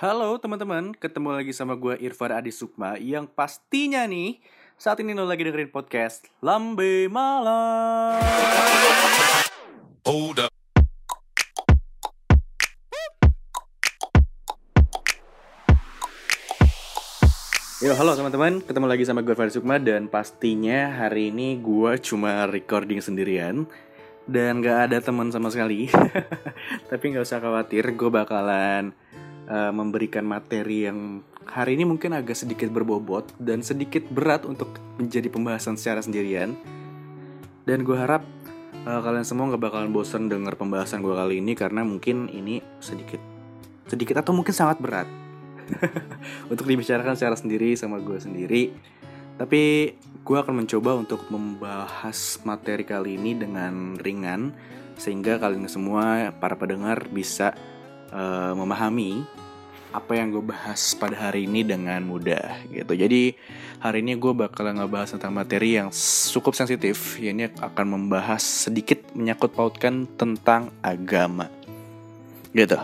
Halo teman-teman, ketemu lagi sama gue Irfan Adi Sukma yang pastinya nih saat ini lo lagi dengerin podcast Lambe Malam. Hold up. Yo halo teman-teman, ketemu lagi sama gue Irfan Adi Sukma dan pastinya hari ini gue cuma recording sendirian dan gak ada teman sama sekali. Tapi nggak usah khawatir, gue bakalan uh, memberikan materi yang hari ini mungkin agak sedikit berbobot dan sedikit berat untuk menjadi pembahasan secara sendirian. Dan gue harap uh, kalian semua nggak bakalan bosan denger pembahasan gue kali ini karena mungkin ini sedikit sedikit atau mungkin sangat berat untuk dibicarakan secara sendiri sama gue sendiri. Tapi gue akan mencoba untuk membahas materi kali ini dengan ringan sehingga kalian semua para pendengar bisa uh, memahami apa yang gue bahas pada hari ini dengan mudah gitu. Jadi hari ini gue bakal ngebahas tentang materi yang cukup sensitif. Ya, ini akan membahas sedikit menyangkut pautkan tentang agama. Gitu.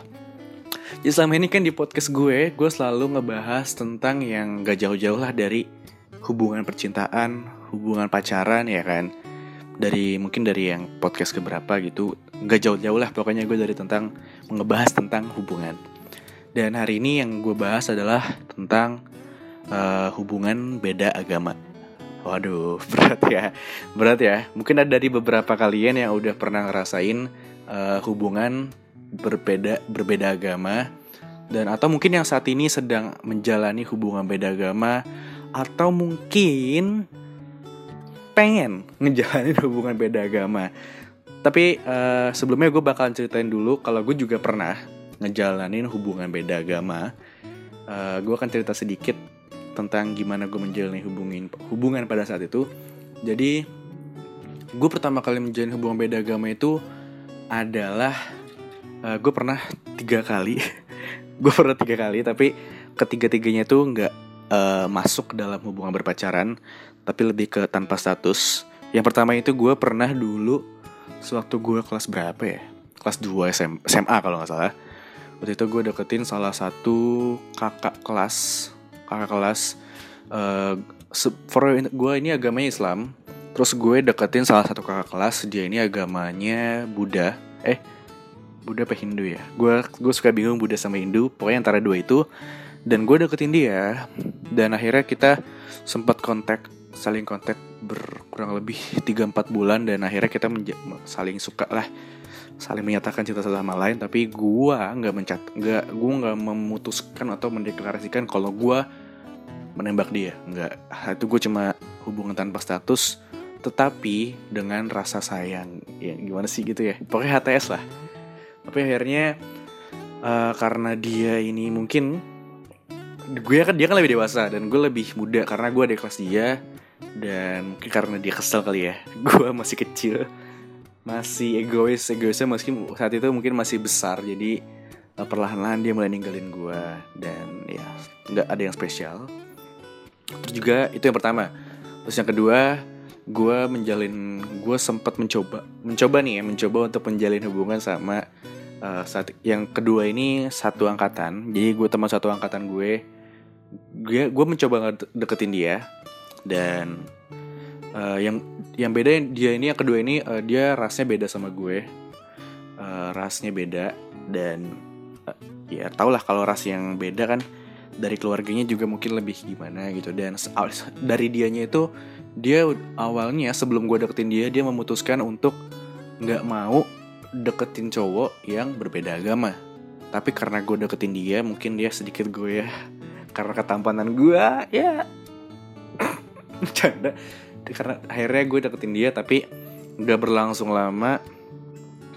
Jadi selama ini kan di podcast gue, gue selalu ngebahas tentang yang gak jauh-jauh lah dari hubungan percintaan, hubungan pacaran ya kan. Dari mungkin dari yang podcast keberapa gitu, gak jauh-jauh lah pokoknya gue dari tentang ngebahas tentang hubungan. Dan hari ini yang gue bahas adalah tentang uh, hubungan beda agama. Waduh, berat ya, berat ya. Mungkin ada dari beberapa kalian yang udah pernah ngerasain uh, hubungan berbeda berbeda agama dan atau mungkin yang saat ini sedang menjalani hubungan beda agama atau mungkin pengen ngejalanin hubungan beda agama. Tapi uh, sebelumnya gue bakalan ceritain dulu kalau gue juga pernah ngejalanin hubungan beda agama. Uh, gue akan cerita sedikit tentang gimana gue menjalani hubungin hubungan pada saat itu. Jadi gue pertama kali menjalin hubungan beda agama itu adalah uh, gue pernah tiga kali gue pernah tiga kali tapi ketiga-tiganya tuh nggak uh, masuk dalam hubungan berpacaran tapi lebih ke tanpa status yang pertama itu gue pernah dulu sewaktu gue kelas berapa ya? Kelas 2 SM, SMA kalau nggak salah. Waktu itu gue deketin salah satu kakak kelas kakak kelas uh, for gue ini agamanya Islam. Terus gue deketin salah satu kakak kelas dia ini agamanya Buddha. Eh Buddha apa Hindu ya? Gue gue suka bingung Buddha sama Hindu pokoknya antara dua itu. Dan gue deketin dia. Dan akhirnya kita sempat kontak saling kontak berkurang lebih 3-4 bulan dan akhirnya kita saling suka lah. Saling menyatakan cinta satu sama lain tapi gue nggak mencat nggak gue nggak memutuskan atau mendeklarasikan kalau gue menembak dia. Nggak. Itu gue cuma hubungan tanpa status tetapi dengan rasa sayang. Ya gimana sih gitu ya? Pokoknya HTS lah. Tapi akhirnya uh, karena dia ini mungkin gue kan dia kan lebih dewasa dan gue lebih muda karena gue ada kelas dia dan karena dia kesel kali ya gue masih kecil. Masih egois egoisnya meski saat itu mungkin masih besar. Jadi uh, perlahan-lahan dia mulai ninggalin gue dan ya nggak ada yang spesial. Terus juga itu yang pertama. Terus yang kedua gue menjalin gue sempat mencoba mencoba nih ya mencoba untuk menjalin hubungan sama uh, saat yang kedua ini satu angkatan. Jadi gue teman satu angkatan gue. Gue gue mencoba deketin dia dan uh, yang yang beda dia ini yang kedua ini uh, dia rasnya beda sama gue. Uh, rasnya beda dan uh, ya tau lah kalau ras yang beda kan dari keluarganya juga mungkin lebih gimana gitu. Dan dari dianya itu dia awalnya sebelum gue deketin dia dia memutuskan untuk nggak mau deketin cowok yang berbeda agama. Tapi karena gue deketin dia mungkin dia sedikit gue ya karena ketampanan gue ya canda. Karena akhirnya gue deketin dia tapi nggak berlangsung lama.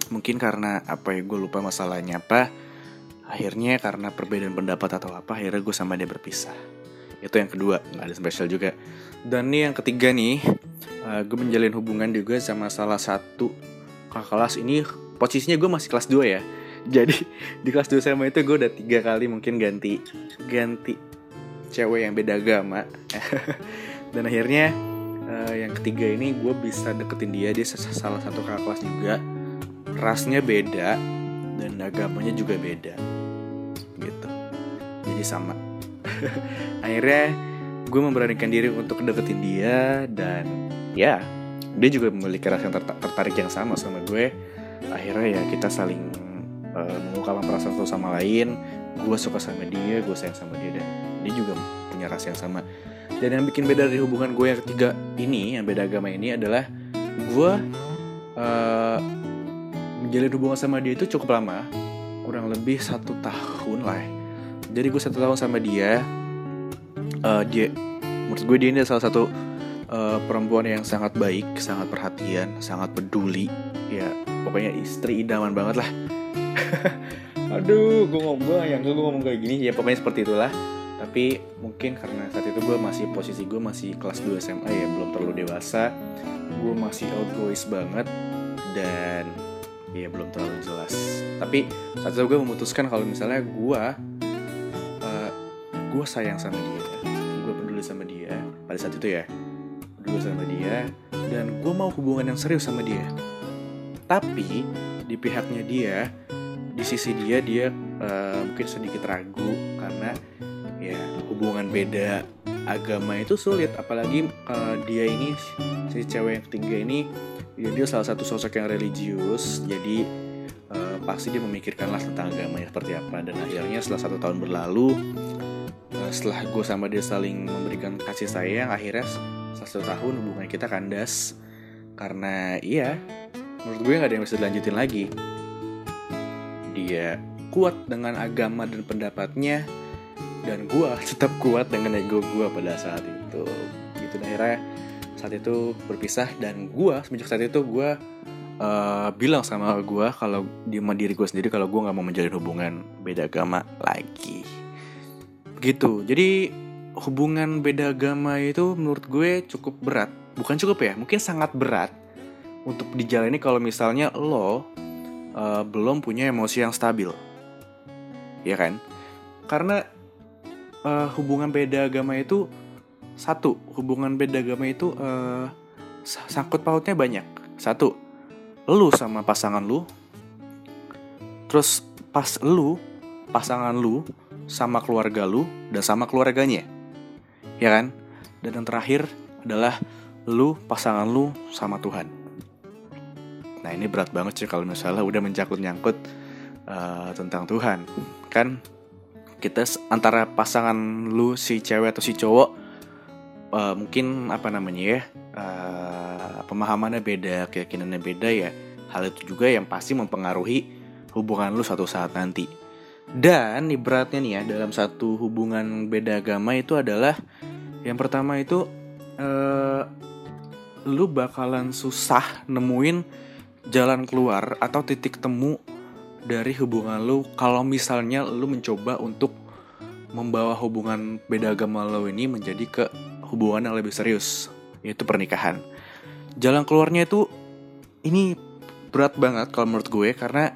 Mungkin karena apa ya gue lupa masalahnya apa. Akhirnya karena perbedaan pendapat atau apa akhirnya gue sama dia berpisah. Itu yang kedua nggak ada spesial juga. Dan nih yang ketiga nih uh, gue menjalin hubungan juga sama salah satu kakak kelas. Ini posisinya gue masih kelas 2 ya. Jadi di kelas 2 SMA itu gue udah tiga kali mungkin ganti ganti cewek yang beda agama dan akhirnya uh, yang ketiga ini gue bisa deketin dia dia salah satu kakak kelas juga. Rasnya beda dan agamanya juga beda. Gitu. Jadi sama. Akhirnya gue memberanikan diri untuk deketin dia dan ya dia juga memiliki rasa yang tertarik yang sama sama gue. Akhirnya ya kita saling uh, mengungkapkan perasaan satu sama lain. Gue suka sama dia gue sayang sama dia dan dia juga punya rasa yang sama dan yang bikin beda dari hubungan gue yang ketiga ini yang beda agama ini adalah gue uh, menjalin hubungan sama dia itu cukup lama. Kurang lebih satu tahun lah jadi gue satu tahun sama dia uh, dia menurut gue dia ini salah satu uh, perempuan yang sangat baik sangat perhatian sangat peduli. Ya pokoknya istri idaman banget lah. Aduh gue ngomong yang gue ngomong kayak gini. Ya pokoknya seperti itulah tapi mungkin karena saat itu gue masih posisi gue masih kelas 2 SMA ya belum terlalu dewasa gue masih outgoing banget dan ya belum terlalu jelas. Tapi saat itu gue memutuskan kalau misalnya gue uh, gue sayang sama dia gue peduli sama dia pada saat itu ya peduli sama dia dan gue mau hubungan yang serius sama dia. Tapi di pihaknya dia di sisi dia dia uh, mungkin sedikit ragu karena ya hubungan beda agama itu sulit apalagi uh, dia ini si cewek yang ketiga ini ya dia salah satu sosok yang religius jadi uh, pasti dia memikirkanlah tentang agamanya seperti apa. Dan akhirnya setelah satu tahun berlalu uh, setelah gue sama dia saling memberikan kasih sayang akhirnya satu tahun hubungan kita kandas. Karena iya menurut gue nggak ada yang bisa dilanjutin lagi. Dia kuat dengan agama dan pendapatnya dan gue tetap kuat dengan ego gue pada saat itu. Gitu akhirnya saat itu berpisah dan gue semenjak saat itu gue uh, bilang sama gue kalau di diri gue sendiri kalau gue nggak mau menjalin hubungan beda agama lagi. Gitu. Jadi hubungan beda agama itu menurut gue cukup berat. Bukan cukup ya mungkin sangat berat untuk dijalani kalau misalnya lo uh, belum punya emosi yang stabil. Ya kan? Karena uh, hubungan beda agama itu satu hubungan beda agama itu uh, sangkut pautnya banyak. Satu lu sama pasangan lu terus pas lu pasangan lu sama keluarga lu dan sama keluarganya. Ya kan? Dan yang terakhir adalah lu pasangan lu sama Tuhan. Nah ini berat banget sih kalau misalnya udah mencakut nyangkut uh, tentang Tuhan kan kita antara pasangan lu si cewek atau si cowok uh, mungkin apa namanya ya uh, pemahamannya beda keyakinannya beda ya. Hal itu juga yang pasti mempengaruhi hubungan lu suatu saat nanti. Dan ibaratnya nih ya dalam satu hubungan beda agama itu adalah yang pertama itu uh, lu bakalan susah nemuin jalan keluar atau titik temu dari hubungan lu kalau misalnya lu mencoba untuk membawa hubungan beda agama lo ini menjadi ke hubungan yang lebih serius yaitu pernikahan. Jalan keluarnya itu ini berat banget kalau menurut gue karena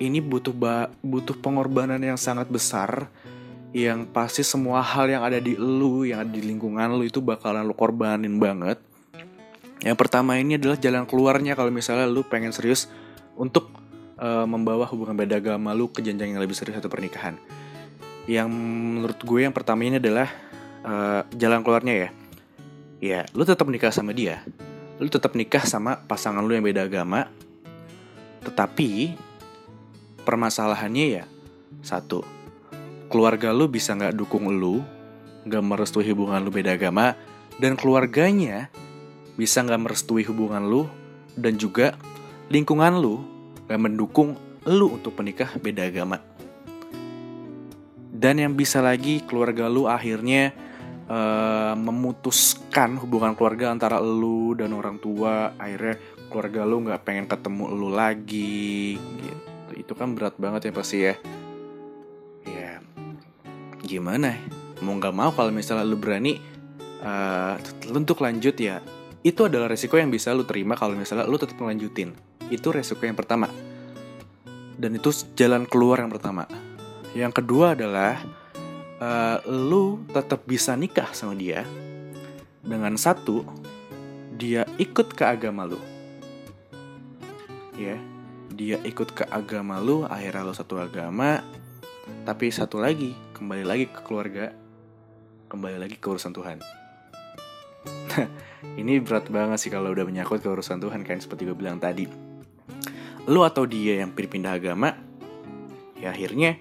ini butuh ba butuh pengorbanan yang sangat besar yang pasti semua hal yang ada di lu yang ada di lingkungan lu itu bakalan lu korbanin banget. Yang pertama ini adalah jalan keluarnya kalau misalnya lu pengen serius untuk uh, membawa hubungan beda agama lu ke jenjang yang lebih serius atau pernikahan. Yang menurut gue yang pertama ini adalah uh, jalan keluarnya ya. Ya, lu tetap nikah sama dia. Lu tetap nikah sama pasangan lu yang beda agama. Tetapi permasalahannya ya satu, keluarga lu bisa nggak dukung lu, nggak merestui hubungan lu beda agama, dan keluarganya bisa nggak merestui hubungan lu, dan juga lingkungan lu gak mendukung lu untuk menikah beda agama. Dan yang bisa lagi keluarga lu akhirnya uh, memutuskan hubungan keluarga antara lu dan orang tua. Akhirnya keluarga lu nggak pengen ketemu lu lagi gitu. Itu kan berat banget ya pasti ya. Ya gimana? Mau nggak mau kalau misalnya lu berani uh, untuk lanjut ya itu adalah resiko yang bisa lu terima kalau misalnya lu tetap melanjutin itu resiko yang pertama. Dan itu jalan keluar yang pertama. Yang kedua adalah uh, lu tetap bisa nikah sama dia dengan satu dia ikut ke agama lu. Ya, dia ikut ke agama lu, akhirnya lu satu agama. Tapi satu lagi, kembali lagi ke keluarga, kembali lagi ke urusan Tuhan. ini berat banget sih kalau udah menyangkut ke urusan Tuhan kan seperti gue bilang tadi. Lu atau dia yang pindah agama, ya akhirnya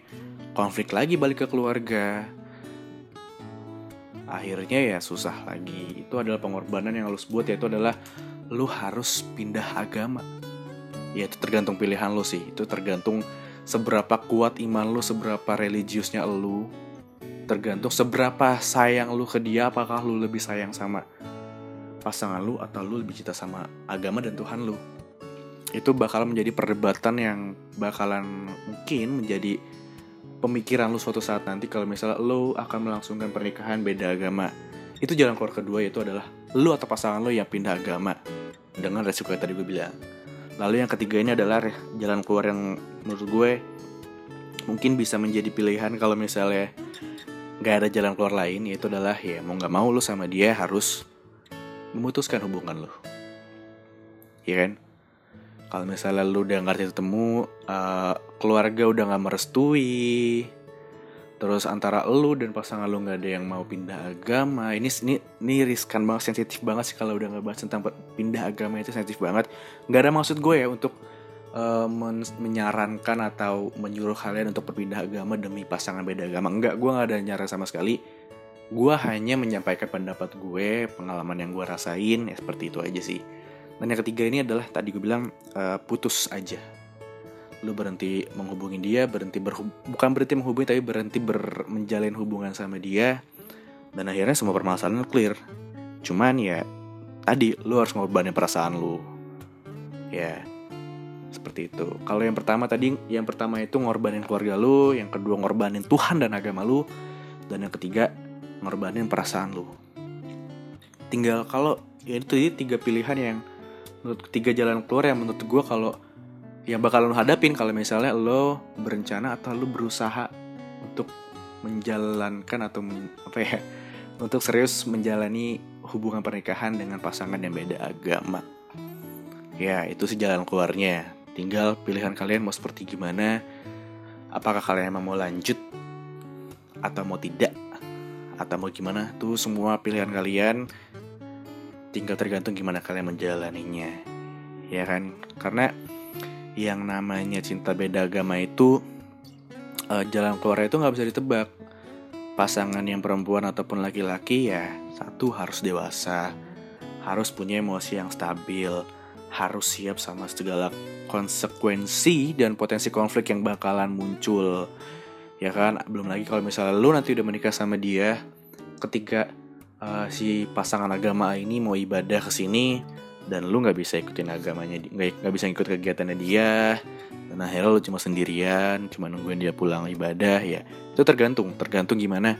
konflik lagi balik ke keluarga. Akhirnya ya susah lagi. Itu adalah pengorbanan yang harus buat yaitu adalah lu harus pindah agama. Ya itu tergantung pilihan lu sih. Itu tergantung seberapa kuat iman lu, seberapa religiusnya lu, tergantung seberapa sayang lu ke dia, apakah lu lebih sayang sama pasangan lu atau lu lebih cinta sama agama dan Tuhan lu. Itu bakal menjadi perdebatan yang bakalan mungkin menjadi pemikiran lu suatu saat nanti kalau misalnya lu akan melangsungkan pernikahan beda agama. Itu jalan keluar kedua yaitu adalah lu atau pasangan lu yang pindah agama dengan resiko yang tadi gue bilang. Lalu yang ketiga ini adalah jalan keluar yang menurut gue mungkin bisa menjadi pilihan kalau misalnya nggak ada jalan keluar lain yaitu adalah ya mau nggak mau lu sama dia harus memutuskan hubungan lu ya kan kalau misalnya lu udah ngerti ketemu uh, keluarga udah nggak merestui terus antara lu dan pasangan lu nggak ada yang mau pindah agama ini ini ini riskan banget sensitif banget sih kalau udah ngebahas tentang pindah agama itu sensitif banget. Nggak ada maksud gue ya untuk uh, men menyarankan atau menyuruh kalian untuk berpindah agama demi pasangan beda agama. Enggak gue nggak ada nyaran sama sekali. Gue hanya menyampaikan pendapat gue pengalaman yang gue rasain ya seperti itu aja sih dan yang ketiga ini adalah tadi gue bilang uh, putus aja. Lu berhenti menghubungi dia berhenti berhub bukan berhenti menghubungi tapi berhenti ber menjalin hubungan sama dia. Dan akhirnya semua permasalahan clear. Cuman ya tadi lu harus ngorbanin perasaan lu. Ya seperti itu. Kalau yang pertama tadi yang pertama itu ngorbanin keluarga lu yang kedua ngorbanin Tuhan dan agama lu dan yang ketiga ngorbanin perasaan lu. Tinggal kalau ya itu tiga pilihan yang menurut tiga jalan keluar yang menurut gue kalau yang bakal lo hadapin kalau misalnya lo berencana atau lo berusaha untuk menjalankan atau men, apa ya untuk serius menjalani hubungan pernikahan dengan pasangan yang beda agama. Ya itu sih jalan keluarnya. Tinggal pilihan kalian mau seperti gimana apakah kalian emang mau lanjut atau mau tidak atau mau gimana tuh semua pilihan kalian tinggal tergantung gimana kalian menjalaninya ya kan? Karena yang namanya cinta beda agama itu uh, jalan keluar itu nggak bisa ditebak. Pasangan yang perempuan ataupun laki-laki ya satu harus dewasa harus punya emosi yang stabil harus siap sama segala konsekuensi dan potensi konflik yang bakalan muncul ya kan? Belum lagi kalau misalnya lu nanti udah menikah sama dia ketika uh, si pasangan agama ini mau ibadah ke sini dan lu nggak bisa ikutin agamanya nggak bisa ikut kegiatannya dia. Dan akhirnya lu cuma sendirian cuma nungguin dia pulang ibadah ya. Itu tergantung tergantung gimana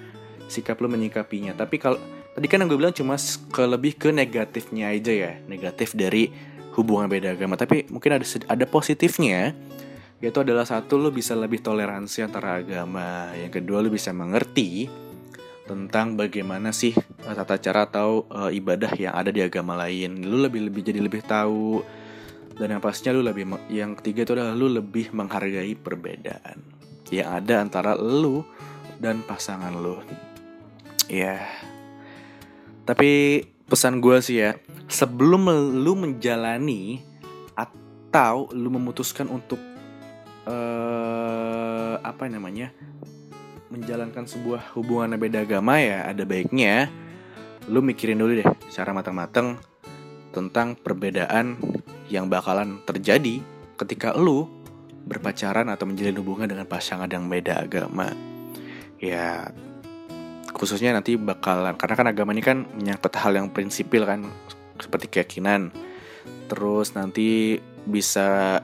sikap lu menyikapinya. Tapi kalau tadi kan yang gue bilang cuma ke lebih ke negatifnya aja ya. Negatif dari hubungan beda agama. Tapi mungkin ada ada positifnya yaitu adalah satu lu bisa lebih toleransi antara agama. Yang kedua lu bisa mengerti tentang bagaimana sih eh, tata cara atau uh, ibadah yang ada di agama lain. Lu lebih lebih jadi lebih tahu dan yang pastinya lu lebih yang ketiga itu adalah lu lebih menghargai perbedaan yang ada antara lu dan pasangan lu. Ya. Tapi pesan gue sih ya, sebelum lu menjalani atau lu memutuskan untuk uh, apa namanya menjalankan sebuah hubungan beda agama ya ada baiknya lu mikirin dulu deh secara matang-matang tentang perbedaan yang bakalan terjadi ketika lu berpacaran atau menjalin hubungan dengan pasangan yang beda agama. Ya khususnya nanti bakalan karena kan agama ini kan menyangkut hal yang prinsipil kan seperti keyakinan. Terus nanti bisa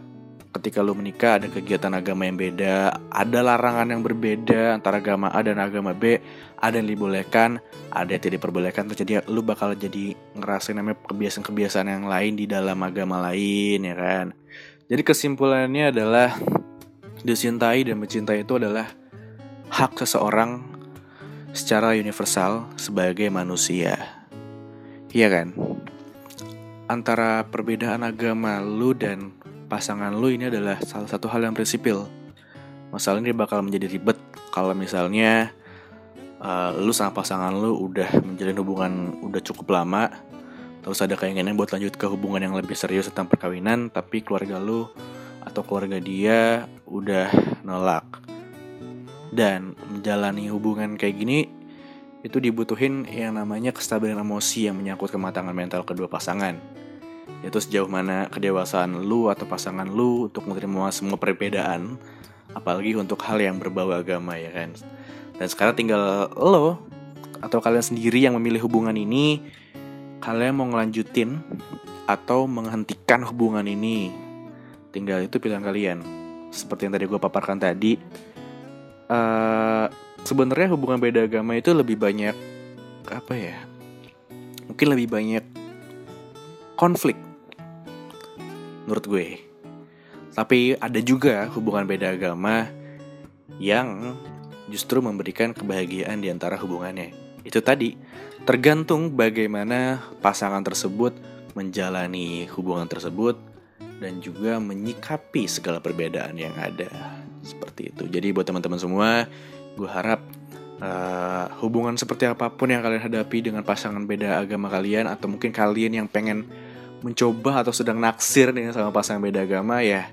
ketika lu menikah ada kegiatan agama yang beda, ada larangan yang berbeda antara agama A dan agama B, ada yang dibolehkan, ada yang tidak diperbolehkan. Terus jadi lu bakal jadi ngerasain namanya kebiasaan-kebiasaan yang lain di dalam agama lain ya kan. Jadi kesimpulannya adalah dicintai dan mencintai itu adalah hak seseorang secara universal sebagai manusia. Iya kan? Antara perbedaan agama lu dan pasangan lu ini adalah salah satu hal yang prinsipil. Masalah ini bakal menjadi ribet kalau misalnya uh, lu sama pasangan lu udah menjalin hubungan udah cukup lama terus ada keinginan buat lanjut ke hubungan yang lebih serius tentang perkawinan tapi keluarga lu atau keluarga dia udah nolak dan menjalani hubungan kayak gini itu dibutuhin yang namanya kestabilan emosi yang menyangkut kematangan mental kedua pasangan yaitu sejauh mana kedewasaan lu atau pasangan lu untuk menerima semua perbedaan apalagi untuk hal yang berbau agama ya kan? Dan sekarang tinggal lo atau kalian sendiri yang memilih hubungan ini kalian mau ngelanjutin atau menghentikan hubungan ini. Tinggal itu pilihan kalian. Seperti yang tadi gue paparkan tadi uh, sebenarnya hubungan beda agama itu lebih banyak apa ya? Mungkin lebih banyak konflik menurut gue tapi ada juga hubungan beda agama yang justru memberikan kebahagiaan di antara hubungannya. Itu tadi, tergantung bagaimana pasangan tersebut menjalani hubungan tersebut dan juga menyikapi segala perbedaan yang ada. Seperti itu. Jadi buat teman-teman semua, gue harap uh, hubungan seperti apa pun yang kalian hadapi dengan pasangan beda agama kalian atau mungkin kalian yang pengen mencoba atau sedang naksir dengan sama pasangan beda agama ya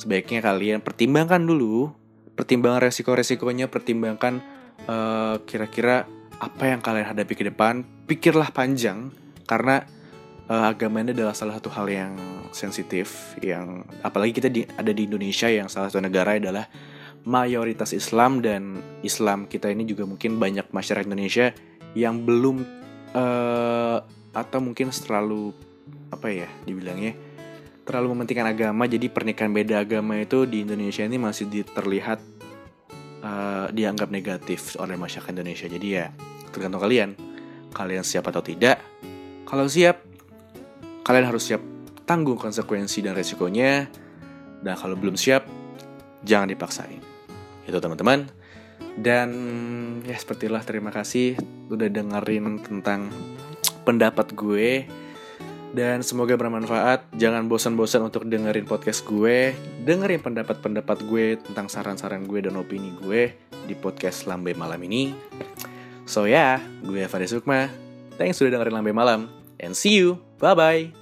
sebaiknya kalian pertimbangkan dulu. Pertimbangan resiko-resikonya, pertimbangkan eh, kira-kira apa yang kalian hadapi ke depan, pikirlah panjang karena uh, agama ini adalah salah satu hal yang sensitif yang apalagi kita di, ada di Indonesia yang salah satu negara adalah mayoritas Islam dan Islam kita ini juga mungkin banyak masyarakat Indonesia yang belum uh, atau mungkin terlalu apa ya dibilangnya terlalu mementingkan agama jadi pernikahan beda agama itu di Indonesia ini masih terlihat uh, dianggap negatif oleh masyarakat Indonesia. Jadi ya tergantung kalian. Kalian siap atau tidak kalau siap kalian harus siap tanggung konsekuensi dan resikonya. Dan kalau belum siap jangan dipaksain. Itu teman-teman. Dan ya sepertilah terima kasih udah dengerin tentang pendapat gue dan semoga bermanfaat. Jangan bosan-bosan untuk dengerin podcast gue. Dengerin pendapat-pendapat gue tentang saran-saran gue dan opini gue di podcast Lambe Malam ini. So ya, yeah, gue Faris Sukma. Thanks sudah dengerin Lambe Malam. And see you. Bye-bye.